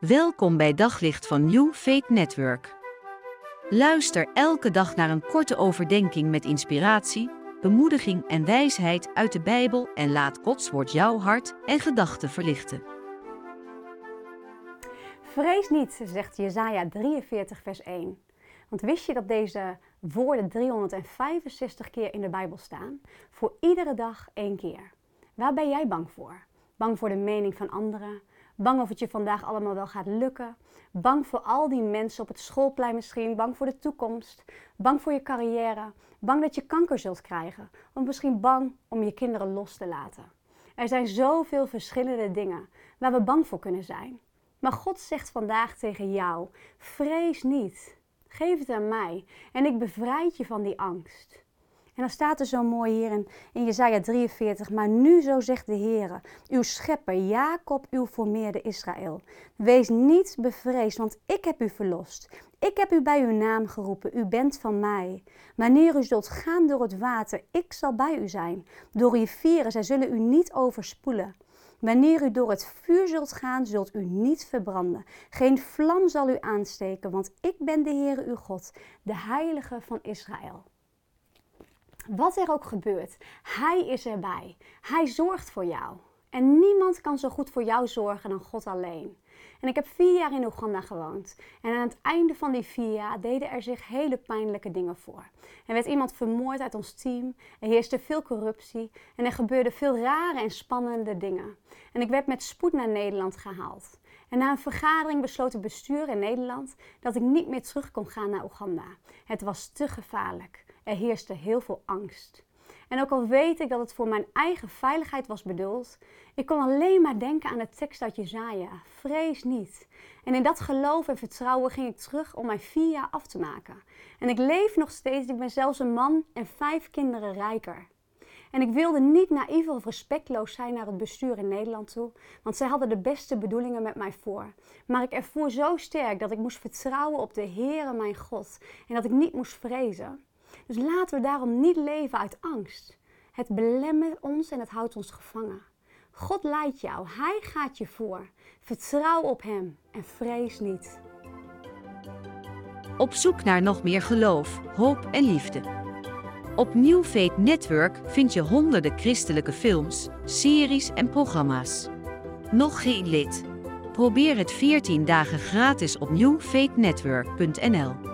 Welkom bij Daglicht van New Faith Network. Luister elke dag naar een korte overdenking met inspiratie, bemoediging en wijsheid uit de Bijbel en laat Gods woord jouw hart en gedachten verlichten. Vrees niet, zegt Jesaja 43 vers 1. Want wist je dat deze woorden 365 keer in de Bijbel staan? Voor iedere dag één keer. Waar ben jij bang voor? Bang voor de mening van anderen? Bang of het je vandaag allemaal wel gaat lukken? Bang voor al die mensen op het schoolplein misschien? Bang voor de toekomst? Bang voor je carrière? Bang dat je kanker zult krijgen? Of misschien bang om je kinderen los te laten? Er zijn zoveel verschillende dingen waar we bang voor kunnen zijn. Maar God zegt vandaag tegen jou: vrees niet. Geef het aan mij en ik bevrijd je van die angst. En dan staat er zo mooi hier in, in Jezaja 43, maar nu zo zegt de Heer, uw schepper Jacob, uw formeerde Israël. Wees niet bevreesd, want ik heb u verlost. Ik heb u bij uw naam geroepen, u bent van mij. Wanneer u zult gaan door het water, ik zal bij u zijn. Door rivieren, zij zullen u niet overspoelen. Wanneer u door het vuur zult gaan, zult u niet verbranden. Geen vlam zal u aansteken, want ik ben de Heere uw God, de Heilige van Israël. Wat er ook gebeurt, Hij is erbij. Hij zorgt voor jou. En niemand kan zo goed voor jou zorgen dan God alleen. En ik heb vier jaar in Oeganda gewoond. En aan het einde van die vier jaar deden er zich hele pijnlijke dingen voor. Er werd iemand vermoord uit ons team. Er heerste veel corruptie. En er gebeurden veel rare en spannende dingen. En ik werd met spoed naar Nederland gehaald. En na een vergadering besloot het bestuur in Nederland dat ik niet meer terug kon gaan naar Oeganda. Het was te gevaarlijk. Er heerste heel veel angst. En ook al weet ik dat het voor mijn eigen veiligheid was bedoeld, ik kon alleen maar denken aan de tekst uit Jezaja. Vrees niet. En in dat geloof en vertrouwen ging ik terug om mijn vier jaar af te maken. En ik leef nog steeds. Ik ben zelfs een man en vijf kinderen rijker. En ik wilde niet naïef of respectloos zijn naar het bestuur in Nederland toe, want zij hadden de beste bedoelingen met mij voor. Maar ik ervoer zo sterk dat ik moest vertrouwen op de Heere mijn God en dat ik niet moest vrezen. Dus laten we daarom niet leven uit angst. Het belemmert ons en het houdt ons gevangen. God leidt jou, Hij gaat je voor. Vertrouw op Hem en vrees niet. Op zoek naar nog meer geloof, hoop en liefde. Op New Faith Network vind je honderden christelijke films, series en programma's. Nog geen lid? Probeer het 14 dagen gratis op newfaithnetwork.nl.